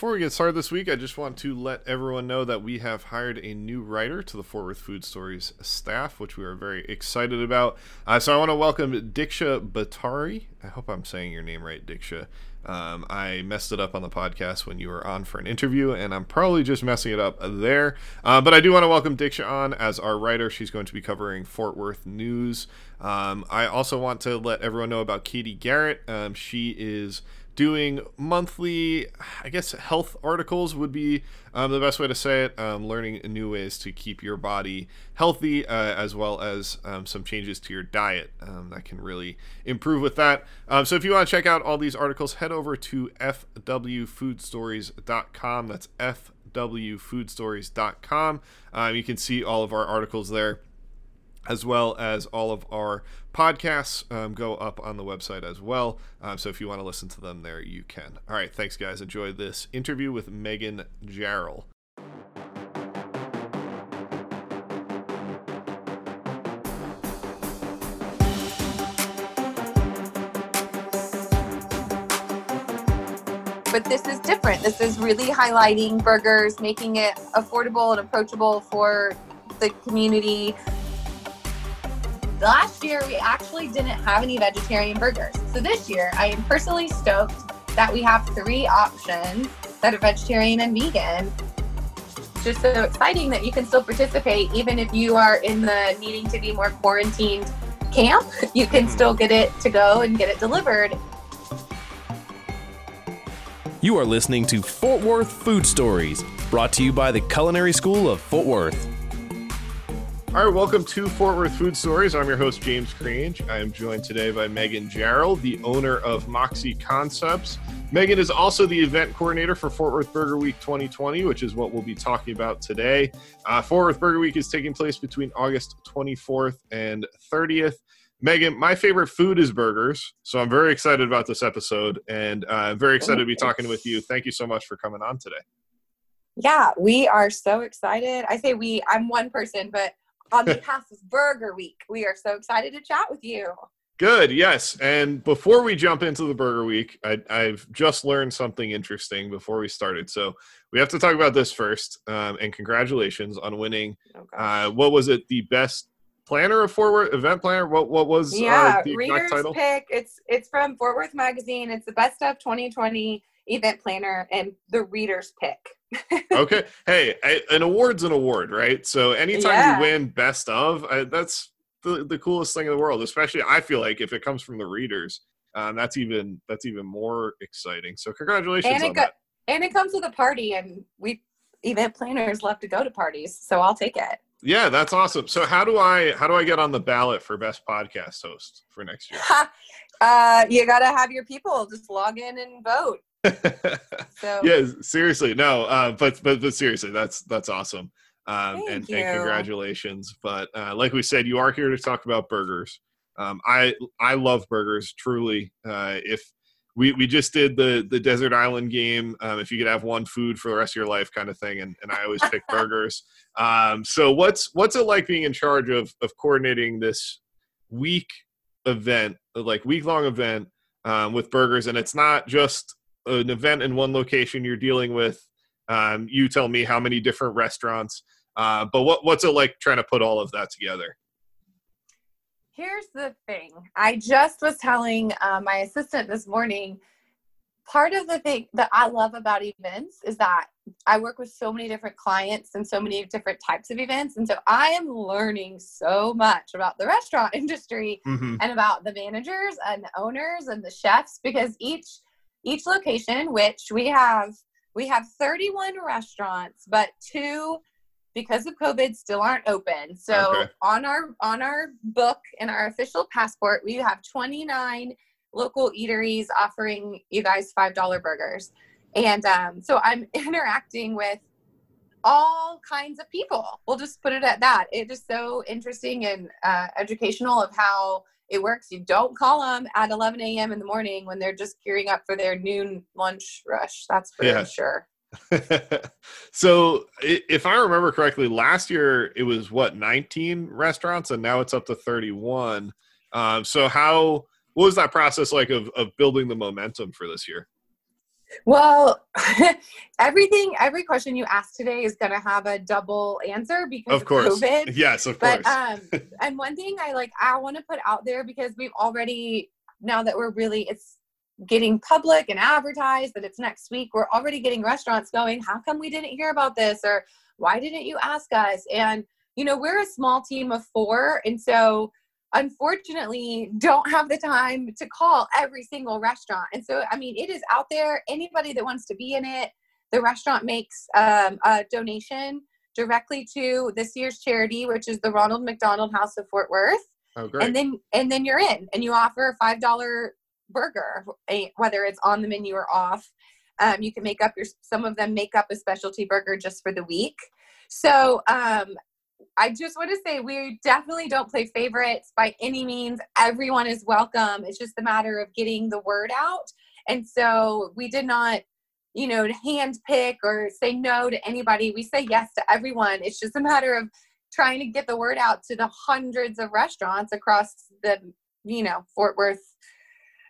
before we get started this week, I just want to let everyone know that we have hired a new writer to the Fort Worth Food Stories staff, which we are very excited about. Uh, so I want to welcome Diksha Batari. I hope I'm saying your name right, Diksha. Um, I messed it up on the podcast when you were on for an interview, and I'm probably just messing it up there. Uh, but I do want to welcome Diksha on as our writer. She's going to be covering Fort Worth news. Um, I also want to let everyone know about Katie Garrett. Um, she is doing monthly, I guess, health articles would be um, the best way to say it. Um, learning new ways to keep your body healthy, uh, as well as um, some changes to your diet um, that can really improve with that. Um, so, if you want to check out all these articles, head over to fwfoodstories.com. That's fwfoodstories.com. Um, you can see all of our articles there as well as all of our podcasts um, go up on the website as well. Um, so if you want to listen to them there, you can. All right, thanks, guys. Enjoy this interview with Megan Jarrell. But this is different. This is really highlighting burgers, making it affordable and approachable for the community last year we actually didn't have any vegetarian burgers. So this year I am personally stoked that we have three options that are vegetarian and vegan. just so exciting that you can still participate even if you are in the needing to be more quarantined camp. You can mm-hmm. still get it to go and get it delivered. You are listening to Fort Worth Food Stories, brought to you by the Culinary School of Fort Worth. All right, welcome to Fort Worth Food Stories. I'm your host, James Crange. I am joined today by Megan Jarrell, the owner of Moxie Concepts. Megan is also the event coordinator for Fort Worth Burger Week 2020, which is what we'll be talking about today. Uh, Fort Worth Burger Week is taking place between August 24th and 30th. Megan, my favorite food is burgers, so I'm very excited about this episode, and uh, I'm very excited to be talking with you. Thank you so much for coming on today. Yeah, we are so excited. I say we, I'm one person, but on behalf of Burger Week. We are so excited to chat with you. Good, yes. And before we jump into the Burger Week, I, have just learned something interesting before we started. So we have to talk about this first. Um, and congratulations on winning. Oh, uh, what was it? The best planner of Fort Worth event planner. What what was uh, yeah uh, the readers title? pick? It's it's from Fort Worth Magazine. It's the best of 2020 event planner and the readers pick okay. Hey, I, an award's an award, right? So anytime yeah. you win best of, I, that's the, the coolest thing in the world. Especially, I feel like if it comes from the readers, um, that's even that's even more exciting. So congratulations and it go- that. And it comes with a party, and we event planners love to go to parties, so I'll take it. Yeah, that's awesome. So how do I how do I get on the ballot for best podcast host for next year? uh, you got to have your people just log in and vote so. Yeah, seriously, no, uh, but but but seriously, that's that's awesome, um, and, and, congratulations. But uh, like we said, you are here to talk about burgers. Um, I I love burgers truly. Uh, if we, we just did the the desert island game. Um, if you could have one food for the rest of your life, kind of thing, and, and I always pick burgers. Um, so what's what's it like being in charge of of coordinating this week event, like week long event um, with burgers? And it's not just an event in one location you're dealing with um, you tell me how many different restaurants uh, but what, what's it like trying to put all of that together here's the thing i just was telling uh, my assistant this morning part of the thing that i love about events is that i work with so many different clients and so many different types of events and so i am learning so much about the restaurant industry mm-hmm. and about the managers and the owners and the chefs because each each location, which we have we have 31 restaurants, but two because of COVID still aren't open. So okay. on our on our book and our official passport, we have 29 local eateries offering you guys five dollar burgers. And um, so I'm interacting with all kinds of people. We'll just put it at that. It is so interesting and uh, educational of how it works. You don't call them at 11 a.m. in the morning when they're just gearing up for their noon lunch rush. That's for yeah. sure. so if I remember correctly, last year it was what 19 restaurants, and now it's up to 31. Um, so how what was that process like of of building the momentum for this year? Well, everything, every question you ask today is going to have a double answer because of, of course. COVID. Yes, of But course. um, and one thing I like, I want to put out there because we've already now that we're really it's getting public and advertised that it's next week. We're already getting restaurants going. How come we didn't hear about this or why didn't you ask us? And you know, we're a small team of four, and so unfortunately don't have the time to call every single restaurant. And so, I mean, it is out there. Anybody that wants to be in it, the restaurant makes um, a donation directly to this year's charity, which is the Ronald McDonald House of Fort Worth. oh, great. And then, and then you're in, and you offer a five dollar burger, whether it's on the menu or off. Um, you can make up your. Some of them make up a specialty burger just for the week. So um, I just want to say we definitely don't play favorites by any means. Everyone is welcome. It's just a matter of getting the word out. And so we did not, you know, hand pick or say no to anybody. We say yes to everyone. It's just a matter of trying to get the word out to the hundreds of restaurants across the, you know, Fort Worth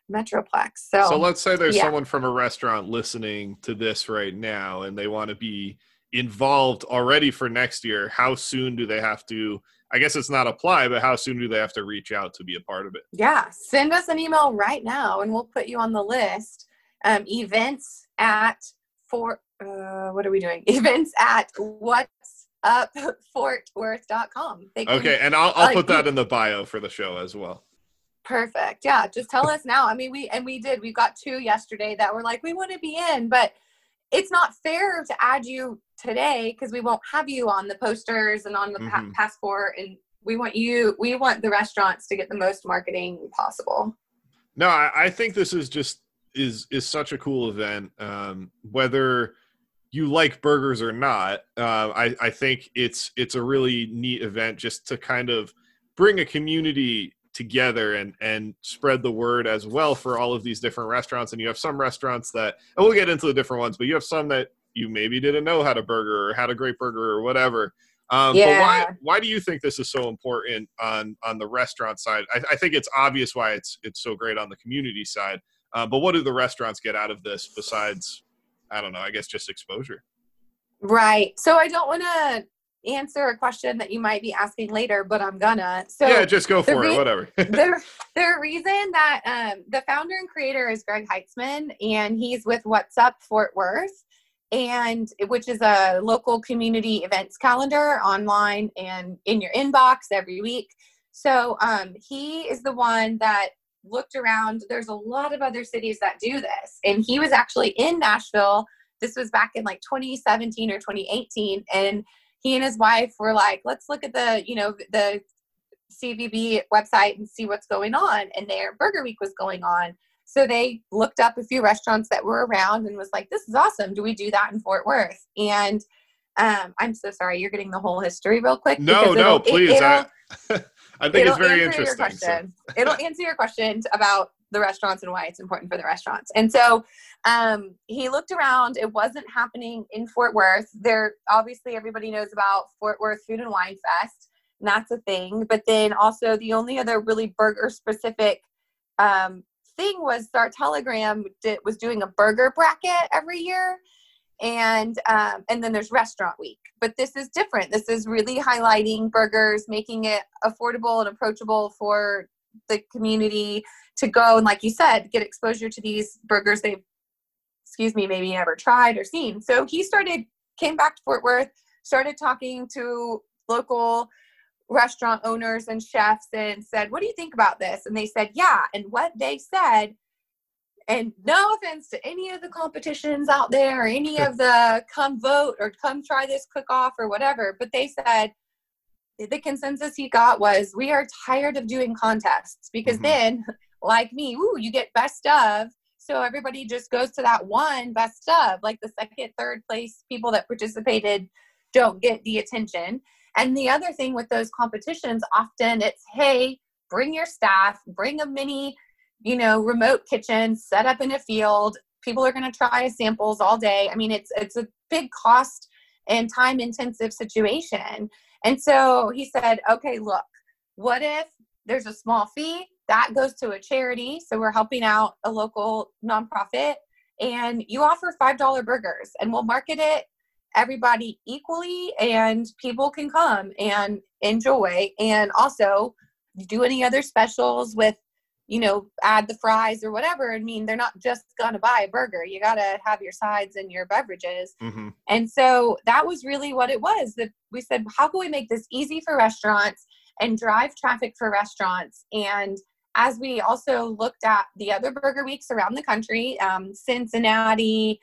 Metroplex. So, So let's say there's yeah. someone from a restaurant listening to this right now and they want to be involved already for next year. How soon do they have to? I guess it's not apply, but how soon do they have to reach out to be a part of it? yeah, send us an email right now and we'll put you on the list. Um, events at for uh, what are we doing? Events at what's up fortworth.com. They Okay, and I'll, I'll like, put that in the bio for the show as well. Perfect. Yeah, just tell us now. I mean, we and we did. We got two yesterday that were like, we want to be in, but it's not fair to add you today because we won't have you on the posters and on the pa- Mhm. passport. And we want you. We want the restaurants to get the most marketing possible. No, I, I think this is just is is such a cool event. Um, whether you like burgers or not, uh, I I think it's it's a really neat event just to kind of bring a community together and and spread the word as well for all of these different restaurants. And you have some restaurants that, and we'll get into the different ones, but you have some that you maybe didn't know had a burger or had a great burger or whatever. Um, But why why do you think this is so important on on the restaurant side? I, I think it's obvious why it's it's so great on the community side. Uh, but what do the restaurants get out of this besides, I don't know, I guess just exposure? Right. So I don't want to answer a question that you might be asking later, but I'm gonna. So yeah, just go for it. Whatever. the, the reason that um, the founder and creator is Greg Heitzman, and he's with What's Up Fort Worth, and which is a local community events calendar online and in your inbox every week. So um, he is the one that looked around. There's a lot of other cities that do this, and he was actually in Nashville. This was back in like 2017 or 2018, and he and his wife were like, "Let's look at the, you know, the CVB website and see what's going on. And their Burger Week was going on. So they looked up a few restaurants that were around and was like, this is awesome. Do we do that in Fort Worth? And um, I'm so sorry, you're getting the whole history real quick. no, no, please. it'll- I, I think it's very interesting. so-. It'll answer your question about the restaurants and why it's important for the restaurants. And so um, he looked around. It wasn't happening in Fort Worth. There, obviously, everybody knows about Fort Worth Food and Wine Fest, and that's a thing. But then also the only other really burger specific um, thing was our Telegram did, was doing a burger bracket every year and um, and then there's restaurant week but this is different this is really highlighting burgers making it affordable and approachable for the community to go and like you said get exposure to these burgers they've excuse me maybe never tried or seen. So he started came back to fort worth started talking to local restaurant owners and chefs and said what do you think about this? And they said yeah and what they said and no offense to any of the competitions out there or any of the come vote or come try this cook off or whatever but they said the consensus he got was we are tired of doing contests because Mhm. then like me ooh you get best of so everybody just goes to that one best of like the second third place people that participated don't get the attention. And the other thing with those competitions often it's hey bring your staff bring a mini you know remote kitchen set up in a field. People are going to try samples all day. I mean it's it's a big cost and time intensive situation and so he said okay look what if there's a small fee that goes to a charity? So we're helping out a local nonprofit and you offer $5 burgers and we'll market it everybody equally and people can come and enjoy and also do any other specials with you know add the fries or whatever. I mean they're not just gonna buy a burger. You gotta have your sides and your beverages. Mm-hmm. and so that was really what it was that we said how can we make this easy for restaurants and drive traffic for restaurants? And as we also looked at the other burger weeks around the country um, cincinnati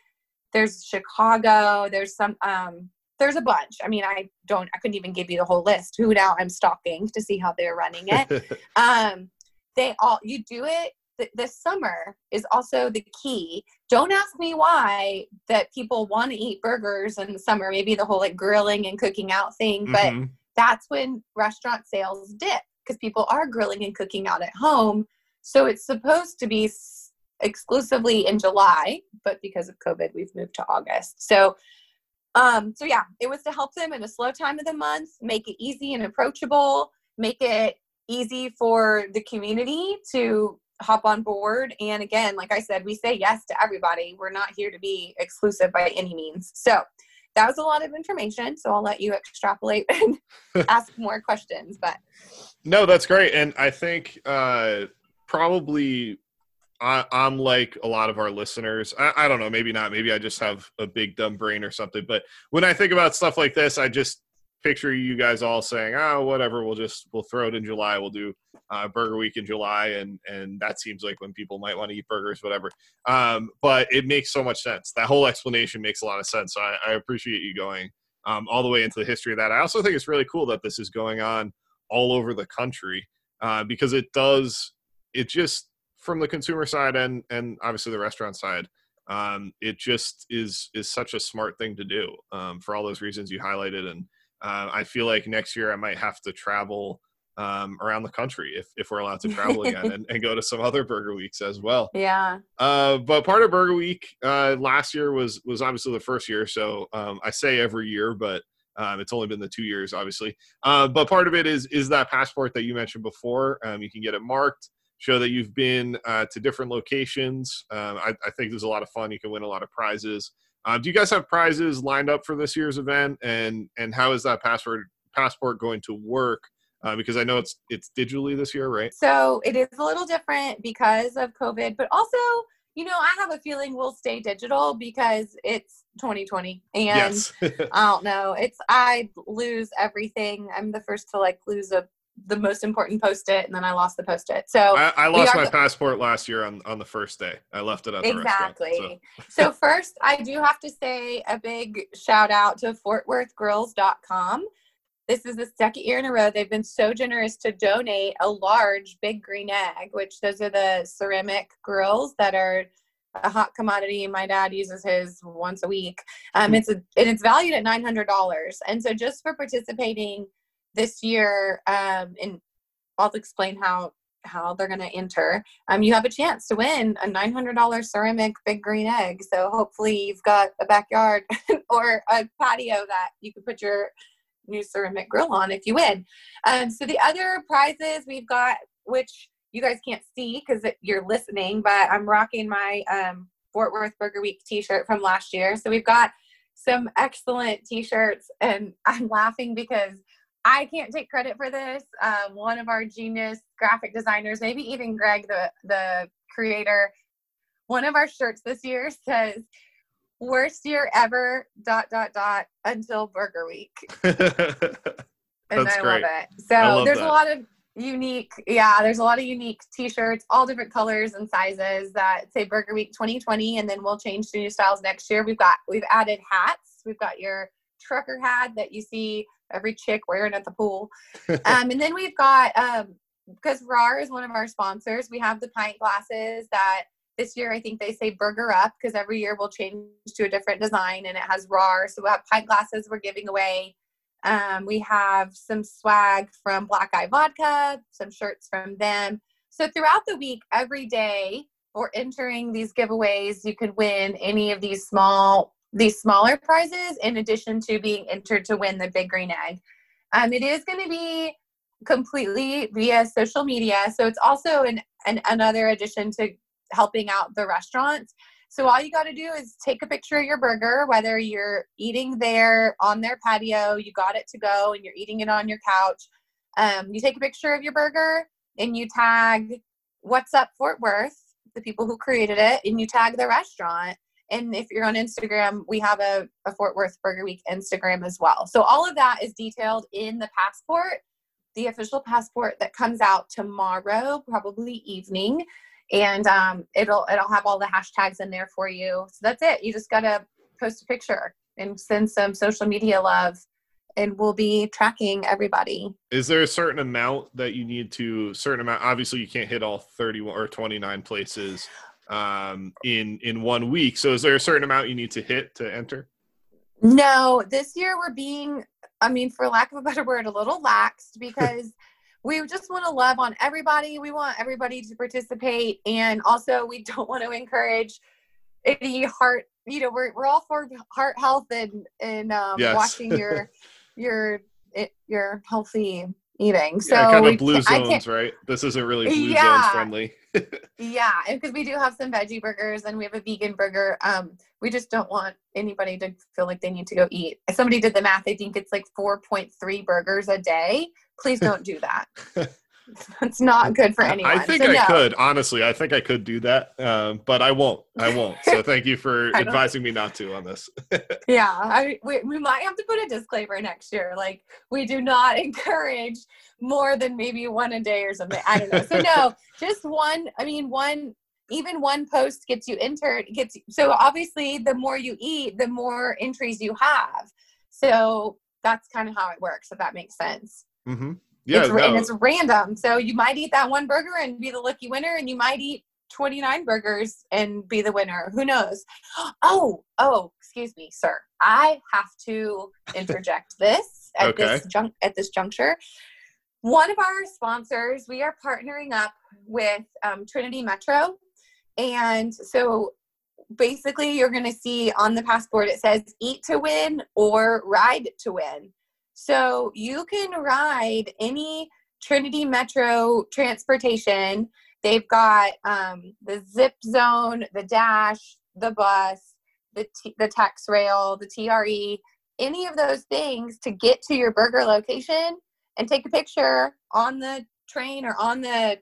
there's chicago there's some um, there's a bunch. I mean i don't i couldn't even give you the whole list. Who now i'm stalking to see how they're running it. Um, they all you do it th- this summer is also the key. Don't ask me why that people want to eat burgers in the summer maybe the whole like grilling and cooking out thing but Mhm. that's when restaurant sales dip because people are grilling and cooking out at home. So it's supposed to be s- exclusively in july but because of covid we've moved to august. So um so yeah it was to help them in a slow time of the month make it easy and approachable make it easy for the community to hop on board and again like i said we say yes to everybody we're not here to be exclusive by any means so that was a lot of information so i'll let you extrapolate and ask more questions but No, that's great, and I think uh, probably I, I'm like a lot of our listeners. I, I don't know, maybe not. Maybe I just have a big dumb brain or something. But when I think about stuff like this, I just picture you guys all saying, "Oh, whatever. We'll just we'll throw it in July. We'll do uh, Burger Week in July," and and that seems like when people might want to eat burgers, whatever. Um, but it makes so much sense. That whole explanation makes a lot of sense. So I, I appreciate you going um, all the way into the history of that. I also think it's really cool that this is going on all over the country uh, because it does it just from the consumer side and and obviously the restaurant side um, it just is is such a smart thing to do um, for all those reasons you highlighted and uh, i feel like next year i might have to travel um, around the country if, if we're allowed to travel again and, and go to some other burger weeks as well yeah uh, but part of Burger Week uh, last year was was obviously the first year. So um, I say every year, but um, it's only been the two years, obviously. Uh, but part of it is is that passport that you mentioned before. Um, you can get it marked, show that you've been uh, to different locations. Um, I, I think there's a lot of fun. You can win a lot of prizes. Uh, do you guys have prizes lined up for this year's event? And and how is that passport passport going to work? Uh, because I know it's it's digitally this year, right? So it is a little different because of COVID, but also, you know, I have a feeling we'll stay digital because it's 2020 and yes. I don't know. It's I lose everything. I'm the first to like lose a the most important post-it and then I lost the post-it. So I, I lost my go- passport last year on, on the first day. I left it at the exactly. restaurant. so first, I do have to say a big shout out to fortworthgrills.com. This is the second year in a row they've been so generous to donate a large big green egg, which those are the ceramic grills that are a hot commodity. My dad uses his once a week. Um, it's a, and it's valued at nine hundred dollars. And so just for participating this year, um, and I'll explain how how they're going to enter. Um, you have a chance to win a nine hundred dollar ceramic big green egg. So hopefully you've got a backyard or a patio that you can put your new ceramic grill on if you win. Um, so the other prizes we've got, which you guys can't see because you're listening, but I'm rocking my um, Fort Worth Burger Week T-shirt from last year. So we've got some excellent T-shirts, and I'm laughing because I can't take credit for this. Um, one of our genius graphic designers, maybe even Greg, the the creator, one of our shirts this year says worst year ever dot dot dot until burger week and That's i great. love it so love there's that. a lot of unique yeah there's a lot of unique t-shirts all different colors and sizes that say burger week 2020 and then we'll change to new styles next year we've got we've added hats we've got your trucker hat that you see every chick wearing at the pool. Um, and then we've got um because Rahr is one of our sponsors we have the pint glasses that this year i think they say burger up because every year we'll change to a different design and it has Rahr. So we'll have pint glasses we're giving away. Um, we have some swag from Black Eye Vodka, some shirts from them. So throughout the week, every day, for entering these giveaways, you could win any of these small these smaller prizes in addition to being entered to win the big green egg. Um, it is going to be completely via social media, so it's also an, an another addition to helping out the restaurants. So all you got to do is take a picture of your burger, whether you're eating there on their patio, you got it to go, and you're eating it on your couch. Um, you take a picture of your burger and you tag What's Up Fort Worth, the people who created it, and you tag the restaurant. And if you're on Instagram, we have a, a Fort Worth Burger Week Instagram as well. So all of that is detailed in the passport, the official passport that comes out tomorrow, probably evening and um, it'll it'll have all the hashtags in there for you. So that's it. You just gotta post a picture and send some social media love, and we'll be tracking everybody. Is there a certain amount that you need to certain amount? Obviously, you can't hit all thirty or twenty nine places um, in in one week. So, is there a certain amount you need to hit to enter? No, this year we're being, I mean, for lack of a better word, a little laxed because we just want to love on everybody. We want everybody to participate. And also, we don't want to encourage any heart, you know, we're, we're all for heart health and, and um, yes. watching your, your, it, your healthy eating. So yeah, kind of blue zones, right? This isn't really blue yeah. zones friendly. Yeah, because we do have some veggie burgers and we have a vegan burger. Um, we just don't want anybody to feel like they need to go eat. Somebody did the math. I think it's like 4.3 burgers a day. Please don't do that. It's not good for anyone. I think so, I no. could honestly. I think I could do that, um, but I won't. I won't. So thank you for advising me not to on this. yeah, I, we we might have to put a disclaimer next year. Like we do not encourage more than maybe one a day or something. I don't know. So no, just one. I mean, one. Even one post gets you entered. Gets so obviously the more you eat, the more entries you have. So that's kind of how it works. If that makes sense. Mm-hmm. Yeah, it's, no. and it's random. So you might eat that one burger and be the lucky winner, and you might eat 29 burgers and be the winner. Who knows? Oh, oh, excuse me, sir. I have to interject this at okay. this junk at this juncture. One of our sponsors, we are partnering up with um, Trinity Metro, and so basically, you're going to see on the passport it says "Eat to Win" or "Ride to Win." So you can ride any Trinity Metro transportation. They've got um, the Zip Zone, the Dash, the bus, the T- the Tex Rail, the TRE, any of those things to get to your burger location and take a picture on the train or on the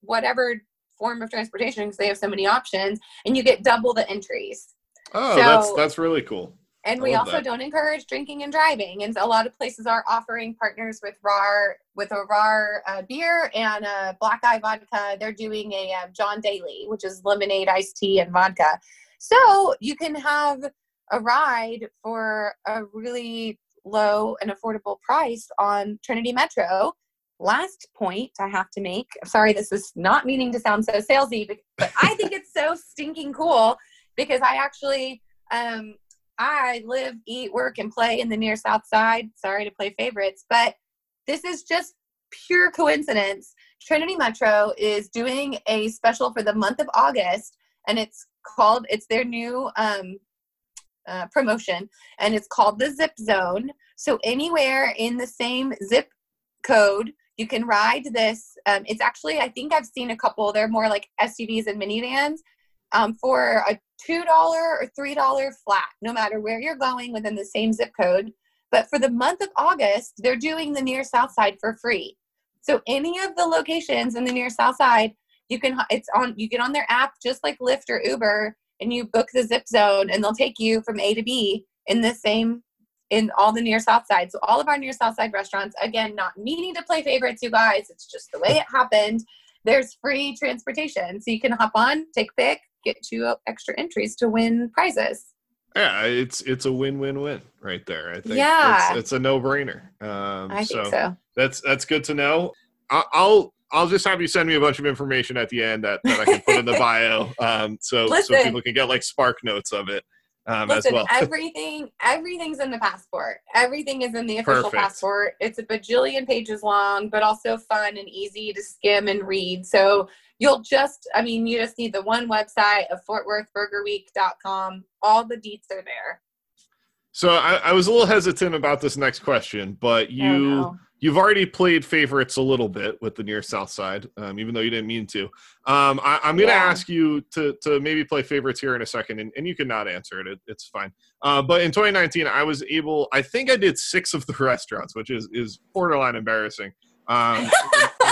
whatever form of transportation because they have so many options, and you get double the entries. Oh, so, that's that's really cool. And we also that. don't encourage drinking and driving. And a lot of places are offering partners with Rahr, with a Rahr uh, beer and a black eye vodka. They're doing a um, John Daly, which is lemonade, iced tea, and vodka. So you can have a ride for a really low and affordable price on Trinity Metro. Last point I have to make. Sorry, this is not meaning to sound so salesy, but I think it's so stinking cool because I actually um, I live, eat, work, and play in the near South Side. Sorry to play favorites, but this is just pure coincidence. Trinity Metro is doing a special for the month of August, and it's called, it's their new um, uh, promotion, and it's called the Zip Zone. So anywhere in the same zip code, you can ride this. Um, it's actually, I think I've seen a couple, they're more like SUVs and minivans um, for a $2 or $3 flat, no matter where you're going within the same zip code. But for the month of August, they're doing the near south side for free. So any of the locations in the near south side, you can it's on you get on their app just like Lyft or Uber and you book the zip zone and they'll take you from A to B in the same in all the near south side. So all of our near south side restaurants, again, not meaning to play favorites, you guys. It's just the way it happened. There's free transportation. So you can hop on, take pick, get two extra entries to win prizes. Yeah, it's it's a win-win-win right there. I think yeah, it's, it's a no-brainer. Um, I so think so. That's that's good to know. I'll I'll just have you send me a bunch of information at the end that, that I can put in the bio, um, so Listen, so people can get like spark notes of it um, Listen, as well. everything everything's in the passport. Everything is in the official Perfect. passport. It's a bajillion pages long, but also fun and easy to skim and read. So you'll just, I mean, you just need the one website of FortWorthBurgerWeek.com. All the deets are there. So I, I was a little hesitant about this next question, but you. You've already played favorites a little bit with the near south side, um, even though you didn't mean to. Um, I, am going to yeah. ask you to to maybe play favorites here in a second, and, and you can not answer it. it it's fine. Uh, but in 2019, I was able. I think I did six of the restaurants, which is is borderline embarrassing. Um,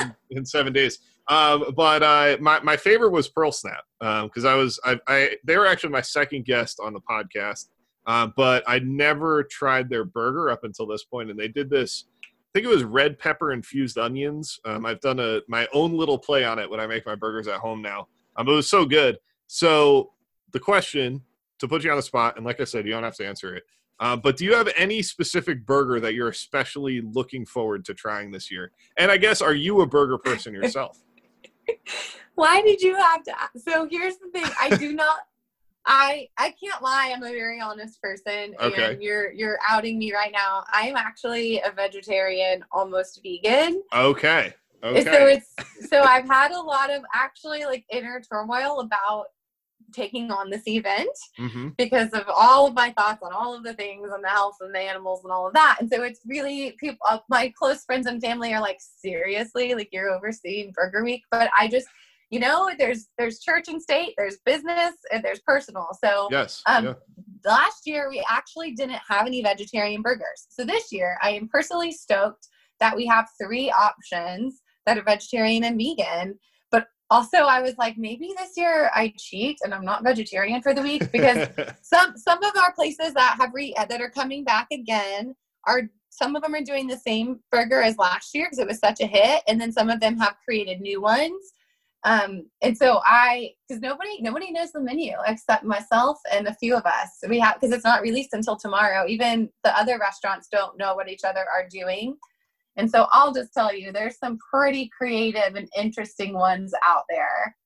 in, in, seven days. Um, but uh, my my favorite was Pearl Snap because um, I was I, I they were actually my second guest on the podcast. Uh, but I never tried their burger up until this point, and they did this I think it was red pepper infused onions. Um, I've done a my own little play on it when I make my burgers at home now. Um, it was so good. So the question to put you on the spot, and like I said, you don't have to answer it. Uh, but do you have any specific burger that you're especially looking forward to trying this year? And I guess, are you a burger person yourself? Why did you have to? So here's the thing: I do not I I can't lie. I'm a very honest person, okay. and you're you're outing me right now. I am actually a vegetarian, almost vegan. Okay. Okay. So it's so I've had a lot of actually like inner turmoil about taking on this event mm-hmm. because of all of my thoughts on all of the things on the health and the animals and all of that. And so it's really people, uh, my close friends and family are like, seriously, like you're overseeing Burger Week, but I just you know there's there's church and state there's business and there's personal so yes um, yeah. last year we actually didn't have any vegetarian burgers so this year i am personally stoked that we have three options that are vegetarian and vegan also i was like maybe this year i cheat and i'm not vegetarian for the week because some some of our places that have re that are coming back again are some of them are doing the same burger as last year because it was such a hit and then some of them have created new ones um, and so I, because nobody nobody knows the menu except myself and a few of us. We have because it's not released until tomorrow. Even the other restaurants don't know what each other are doing. And so I'll just tell you, there's some pretty creative and interesting ones out there.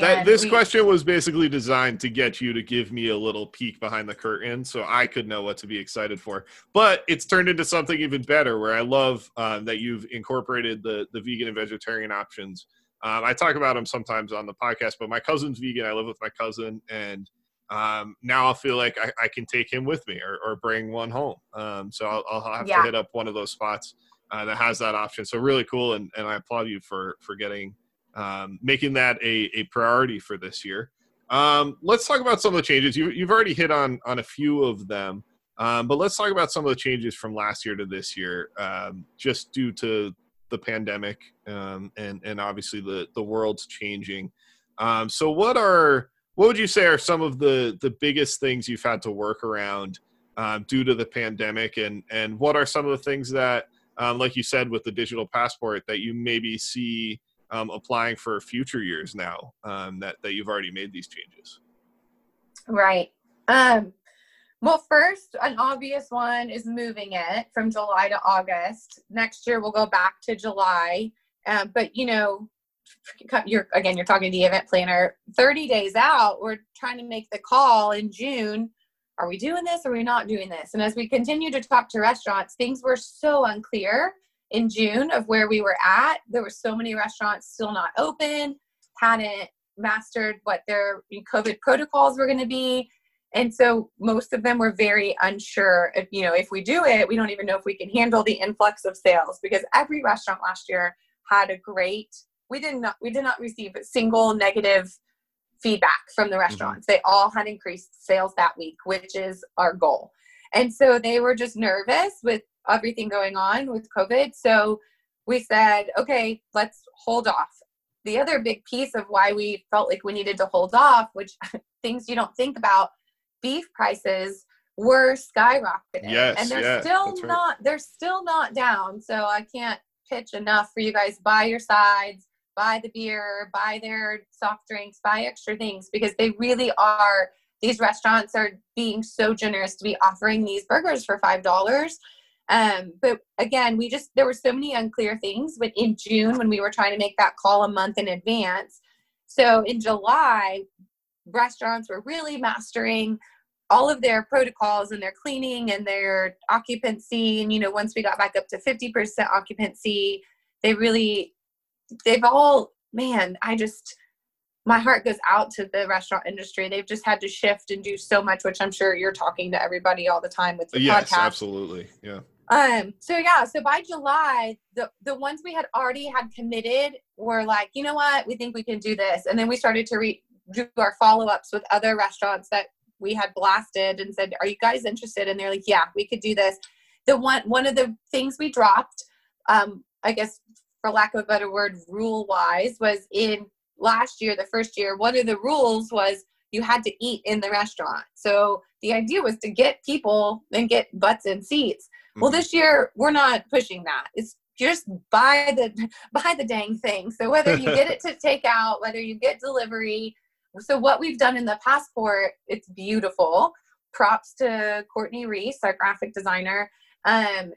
that, this we, question was basically designed to get you to give me a little peek behind the curtain so I could know what to be excited for. But it's turned into something even better where I love uh, that you've incorporated the, the vegan and vegetarian options um, I talk about them sometimes on the podcast, but my cousin's vegan. I live with my cousin, and um, now I feel like I, I, can take him with me or, or bring one home. Um, so I'll, I'll have yeah. to hit up one of those spots uh, that has that option. So really cool, and, and I applaud you for for getting um, making that a, a priority for this year. Um, let's talk about some of the changes. You, you've already hit on on a few of them. Um, but let's talk about some of the changes from last year to this year, um, just due to the pandemic um, and and obviously the the world's changing. Um, so what are what would you say are some of the the biggest things you've had to work around um, due to the pandemic, and and what are some of the things that, um, like you said, with the digital passport, that you maybe see um, applying for future years now um, that that you've already made these changes? Right. Um, well, first, an obvious one is moving it from July to August. Next year, we'll go back to July. Um, but, you know, you're again, you're talking to the event planner 30 days out. We're trying to make the call in June. Are we doing this? Are we not doing this? And as we continued to talk to restaurants, things were so unclear in June of where we were at. There were so many restaurants still not open, hadn't mastered what their COVID protocols were going to be and so most of them were very unsure if you know if we do it we don't even know if we can handle the influx of sales because every restaurant last year had a great we did not we did not receive a single negative feedback from the mm-hmm. restaurants mm-hmm. they all had increased sales that week which is our goal and so they were just nervous with everything going on with covid so we said okay let's hold off the other big piece of why we felt like we needed to hold off which things you don't think about beef prices were skyrocketing. Yes, and they're still not they're still not down. So I can't pitch enough for you guys buy your sides, buy the beer, buy their soft drinks, buy extra things because they really are these restaurants are being so generous to be offering these burgers for five dollars. Um, but again, we just there were so many unclear things. But in June, when we were trying to make that call a month in advance, so in July, restaurants were really mastering all of their protocols and their cleaning and their occupancy and you know once we got back up to 50% occupancy they really they've all man i just my heart goes out to the restaurant industry they've just had to shift and do so much which i'm sure you're talking to everybody all the time with the yes podcast. absolutely yeah Um, so yeah, so by July, the the ones we had already had committed were like, you know what, we think we can do this. And then we started to re- do our follow-ups with other restaurants that we had blasted and said, Are you guys interested? And they're like, Yeah, we could do this. The one one of the things we dropped, um, I guess for lack of a better word, rule wise, was in last year, the first year, one of the rules was you had to eat in the restaurant. So the idea was to get people and get butts in seats. Well, mm-hmm. this year we're not pushing that. It's just buy the buy the dang thing. So whether you get it to take out, whether you get delivery. So what we've done in the passport, it's beautiful. Props to Courtney Reese, our graphic designer. Um,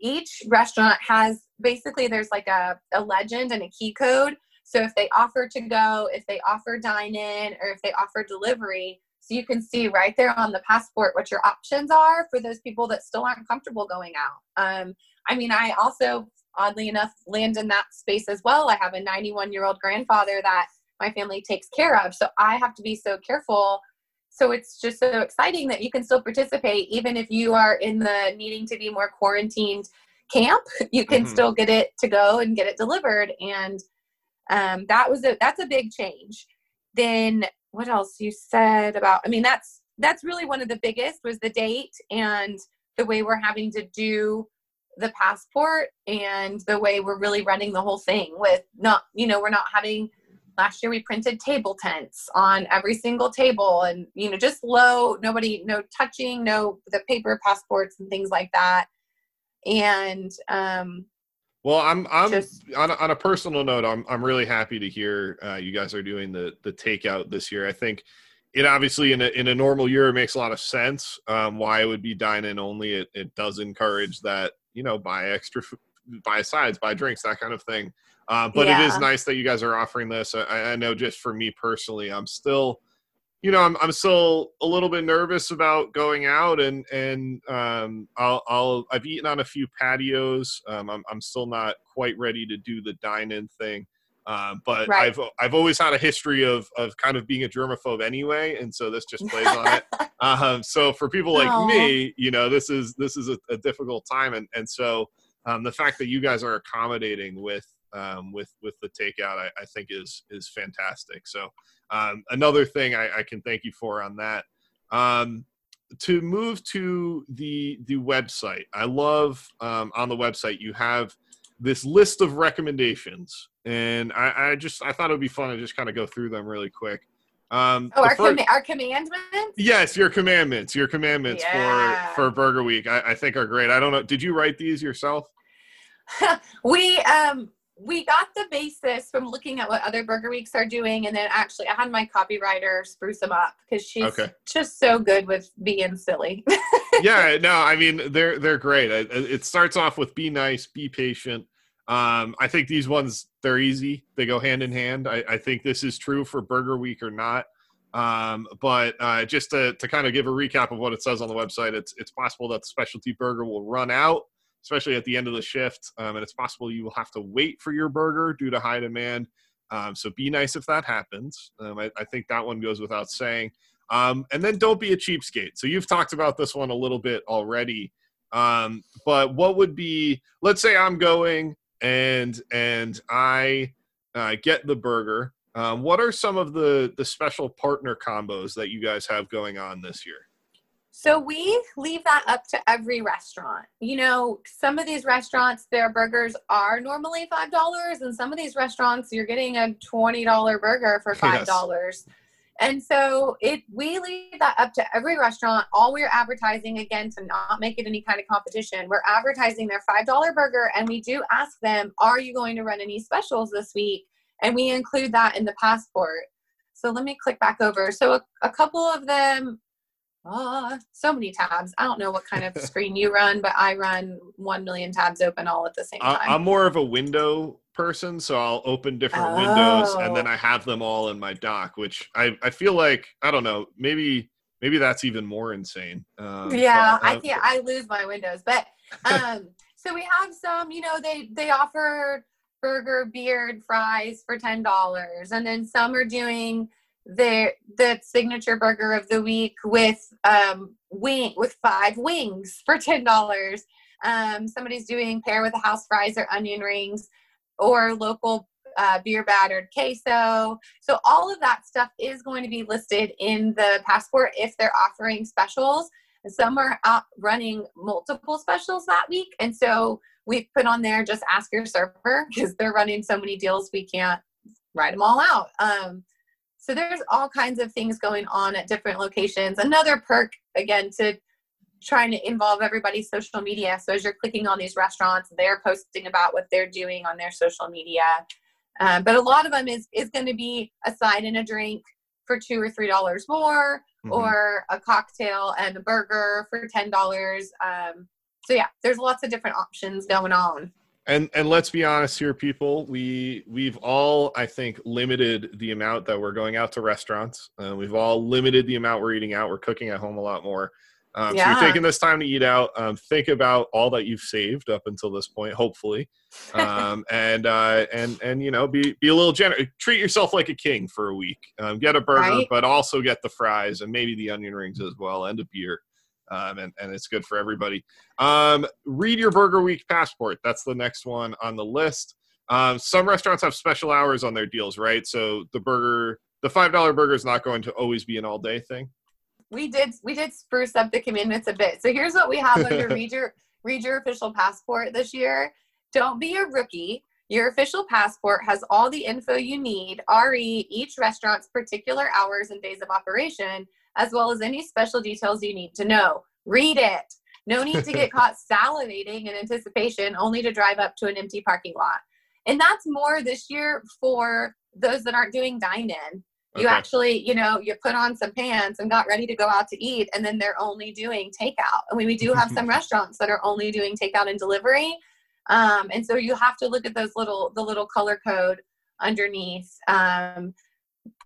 each restaurant has basically there's like a, a legend and a key code. So if they offer to go, if they offer dine in, or if they offer delivery, so you can see right there on the passport what your options are for those people that still aren't comfortable going out. Um, I mean, I also, oddly enough, land in that space as well. I have a 91 year old grandfather that my family takes care of. So I have to be so careful. So it's just so exciting that you can still participate, even if you are in the needing to be more quarantined camp, you can mm-hmm. still get it to go and get it delivered. And um, that was a that's a big change. Then what else you said about i mean that's that's really one of the biggest was the date and the way we're having to do the passport and the way we're really running the whole thing with not you know we're not having last year we printed table tents on every single table and you know just low nobody no touching no the paper passports and things like that and um well, I'm I'm Just, on a, on a personal note. I'm I'm really happy to hear uh, you guys are doing the the takeout this year. I think it obviously in a in a normal year it makes a lot of sense um, why it would be dine in only. It it does encourage that you know buy extra buy sides, buy drinks, that kind of thing. Uh, but yeah. it is nice that you guys are offering this. I, I know just for me personally, I'm still you know, I'm I'm still a little bit nervous about going out, and and um, I'll I'll I've eaten on a few patios. Um, I'm I'm still not quite ready to do the dine-in thing, uh, but right. I've I've always had a history of of kind of being a germaphobe anyway, and so this just plays on it. Um, so for people like Aww. me, you know, this is this is a, a difficult time, and and so um, the fact that you guys are accommodating with um, with with the takeout, I, I, think is is fantastic. So um, another thing I, I, can thank you for on that. Um, to move to the the website, I love um, on the website you have this list of recommendations, and I, I just I thought it would be fun to just kind of go through them really quick. Um, oh, our, first, com- our commandments. Yes, your commandments. Your commandments yeah. for for Burger Week, I, I think are great. I don't know. Did you write these yourself? we um we got the basis from looking at what other burger weeks are doing and then actually i had my copywriter spruce them up because she's okay. just so good with being silly. Yeah no i mean they're they're great. It, it, starts off with be nice be patient. Um, i think these ones they're easy. They go hand in hand. I, I think this is true for burger week or not. Um, but uh, just to, to kind of give a recap of what it says on the website it's it's possible that the specialty burger will run out especially at the end of the shift. Um, and it's possible you will have to wait for your burger due to high demand. Um, so be nice if that happens. Um, I, I, think that one goes without saying. Um, and then don't be a cheapskate. So you've talked about this one a little bit already. Um, but what would be? Let's say I'm going and and I uh, get the burger. Um, what are some of the the special partner combos that you guys have going on this year? So we leave that up to every restaurant. You know, some of these restaurants, their burgers are normally five dollars, and some of these restaurants, you're getting a twenty dollar burger for five dollars. Yes. And so it we leave that up to every restaurant. All we're advertising again to not make it any kind of competition. We're advertising their five dollar burger, and we do ask them, "Are you going to run any specials this week?" And we include that in the passport. So let me click back over. So a, a couple of them oh, so many tabs. I don't know what kind of screen you run, but I run 1 million tabs open all at the same time. I'm more of a window person, so I'll open different oh. windows and then I oh. have them all in my dock, which I, I feel like, I don't know, maybe maybe that's even more insane. Um, yeah, but, uh, I can't, I lose my windows. But um, so we have some, you know, they, they offer burger, beard, fries for $10. And then some are doing the the signature burger of the week with um wing with five wings for ten dollars Um, somebody's doing pair with a house fries or onion rings, or local uh, beer battered queso. So all of that stuff is going to be listed in the passport if they're offering specials. Some are out running multiple specials that week, and so we put on there just ask your server because they're running so many deals we can't write them all out. Um, so there's all kinds of things going on at different locations. Another perk, again, to trying to involve everybody's social media. So as you're clicking on these restaurants, they're posting about what they're doing on their social media. Um, but a lot of them is is going to be a side and a drink for two or three dollars more, mm-hmm. or a cocktail and a burger for ten dollars. Um, so yeah, there's lots of different options going on and and let's be honest here people we we've all i think limited the amount that we're going out to restaurants. Uh, we've all limited the amount we're eating out. We're cooking at home a lot more. Um, yeah. so you're taking this time to eat out. Um, think about all that you've saved up until this point hopefully. Um, and uh, and and you know be be a little generous treat yourself like a king for a week. Um, get a burger right? but also get the fries and maybe the onion rings as well and a beer um, and, and it's good for everybody. Um, read your Burger Week passport. That's the next one on the list. Um, some restaurants have special hours on their deals, right? So the burger, the five dollar burger is not going to always be an all day thing. We did we did spruce up the commandments a bit. So here's what we have under read your read your official passport this year. Don't be a rookie. Your official passport has all the info you need, re each restaurant's particular hours and days of operation, as well as any special details you need to know. Read it. No need to get caught salivating in anticipation only to drive up to an empty parking lot. And that's more this year for those that aren't doing dine in. You okay. actually, you know, you put on some pants and got ready to go out to eat, and then they're only doing takeout. I mean, we do have some restaurants that are only doing takeout and delivery. Um, and so you have to look at those little, the little color code underneath. Um,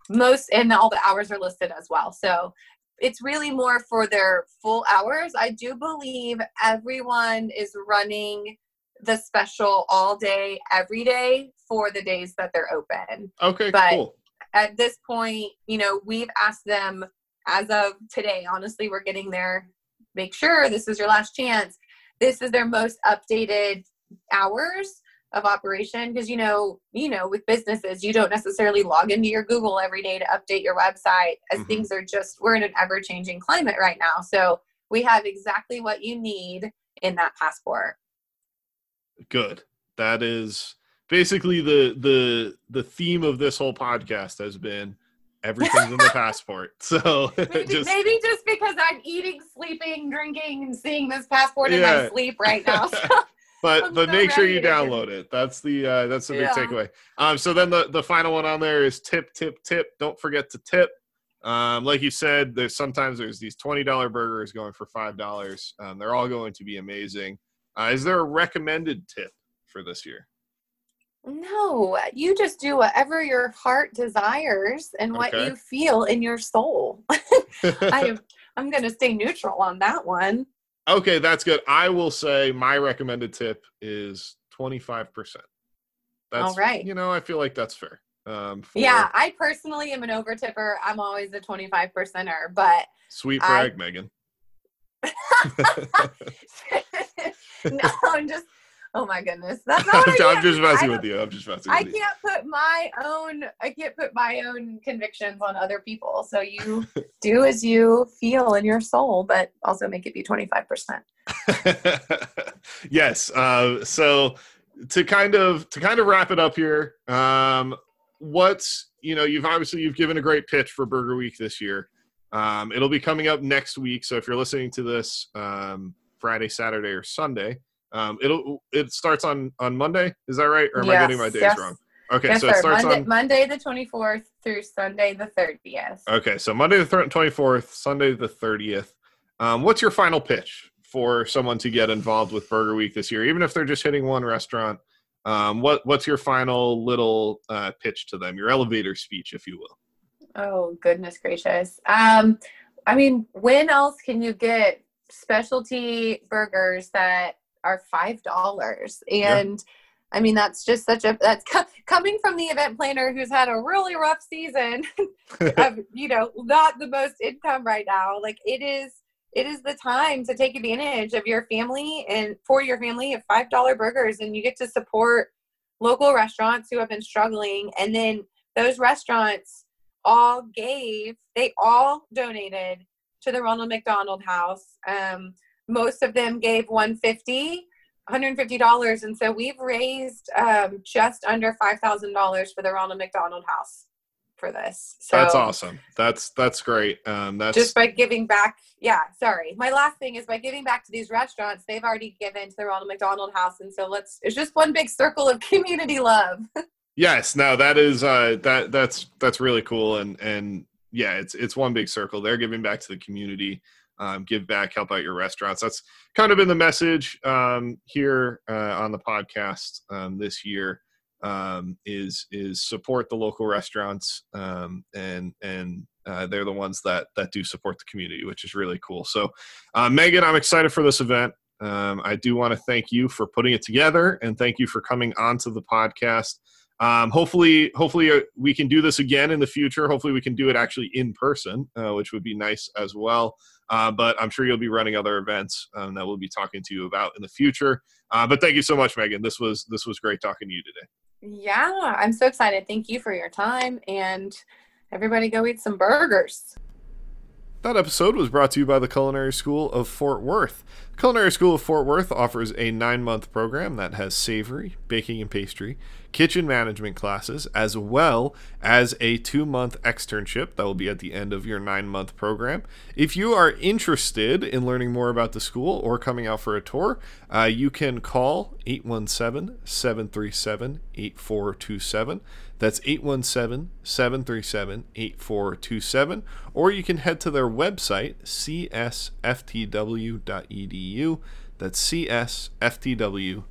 most and all the hours are listed as well. So it's really more for their full hours. I do believe everyone is running the special all day every day for the days that they're open. Okay but cool. at this point you know we've asked them as of today honestly we're getting there make sure this is your last chance. This is their most updated hours of operation because you know you know with businesses you don't necessarily log into your google every day to update your website as mm-hmm. things are just we're in an ever changing climate right now. So we have exactly what you need in that passport. Good. That is basically the the the theme of this whole podcast has been everything's in the passport. So maybe, just, maybe just because i'm eating sleeping drinking and seeing this passport in my sleep right now so but but make sure you download it. That's the uh, that's the big takeaway. Um, so then the the final one on there is tip tip tip. Don't forget to tip. Um, like you said, there's sometimes there's these twenty dollar burgers going for five dollars. Um, they're all going to be amazing. Uh, is there a recommended tip for this year? No, you just do whatever your heart desires and what you feel in your soul. I am, I'm going to stay neutral on that one. Okay, that's good. I will say my recommended tip is 25%. That's, All right. You know, I feel like that's fair. Um, for... Yeah, I personally am an over tipper. I'm always a 25 percenter, but. Sweet brag, I... Megan. no, I'm just Oh my goodness, that's not. I'm just messing with you. I'm just messing. I can't put my own. I can't put my own convictions on other people. So you do as you feel in your soul, but also make it be 25 percent. yes. Uh, so to kind of to kind of wrap it up here, um, what's you know you've obviously you've given a great pitch for Burger Week this year. Um, it'll be coming up next week. So if you're listening to this um, Friday, Saturday, or Sunday um, it'll it starts on on Monday. Is that right? Or am yes, I getting my days yes. wrong? Okay, yes, so it starts Monday, on Monday the twenty fourth through Sunday the thirtieth. Okay, so Monday the twenty fourth, Sunday the thirtieth. Um, what's your final pitch for someone to get involved with Burger Week this year, even if they're just hitting one restaurant? Um, what what's your final little uh, pitch to them? Your elevator speech, if you will. Oh goodness gracious! Um, I mean, when else can you get specialty burgers that are five dollars and yeah. I mean, that's just such a that's co- coming from the event planner who's had a really rough season of, you know, not the most income right now. Like it is, it is the time to take advantage of your family and for your family of five dollar burgers and you get to support local restaurants who have been struggling and then those restaurants all gave they all donated to the ronald mcdonald house um, most of them gave 150 $150 and so we've raised um, just under $5000 for the ronald mcdonald house for this. So that's awesome. That's that's great. Um, that's just by giving back. Yeah, sorry. My last thing is by giving back to these restaurants, they've already given to the Ronald McDonald House, and so let's. It's just one big circle of community love. yes, no, that is uh, that that's that's really cool, and and yeah, it's it's one big circle. They're giving back to the community. Um, give back, help out your restaurants. That's kind of been the message um, here uh, on the podcast um, this year um, is is support the local restaurants um, and and uh, they're the ones that that do support the community, which is really cool. So, uh, Megan, I'm excited for this event. Um, I do want to thank you for putting it together and thank you for coming onto the podcast. Um, hopefully, hopefully uh, we can do this again in the future. Hopefully, we can do it actually in person, uh, which would be nice as well. Uh, but I'm sure you'll be running other events um, that we'll be talking to you about in the future. Uh, but thank you so much, Megan. This was this was great talking to you today. Yeah, I'm so excited. Thank you for your time and everybody go eat some burgers. That episode was brought to you by the Culinary School of Fort Worth. The Culinary School of Fort Worth offers a nine month program that has savory, baking and pastry, kitchen management classes, as well as a two month externship that will be at the end of your nine month program. If you are interested in learning more about the school or coming out for a tour, uh, you can call 817 737 8427. That's 817 737 8427. Or you can head to their website, csftw.edu. That's csftw.edu.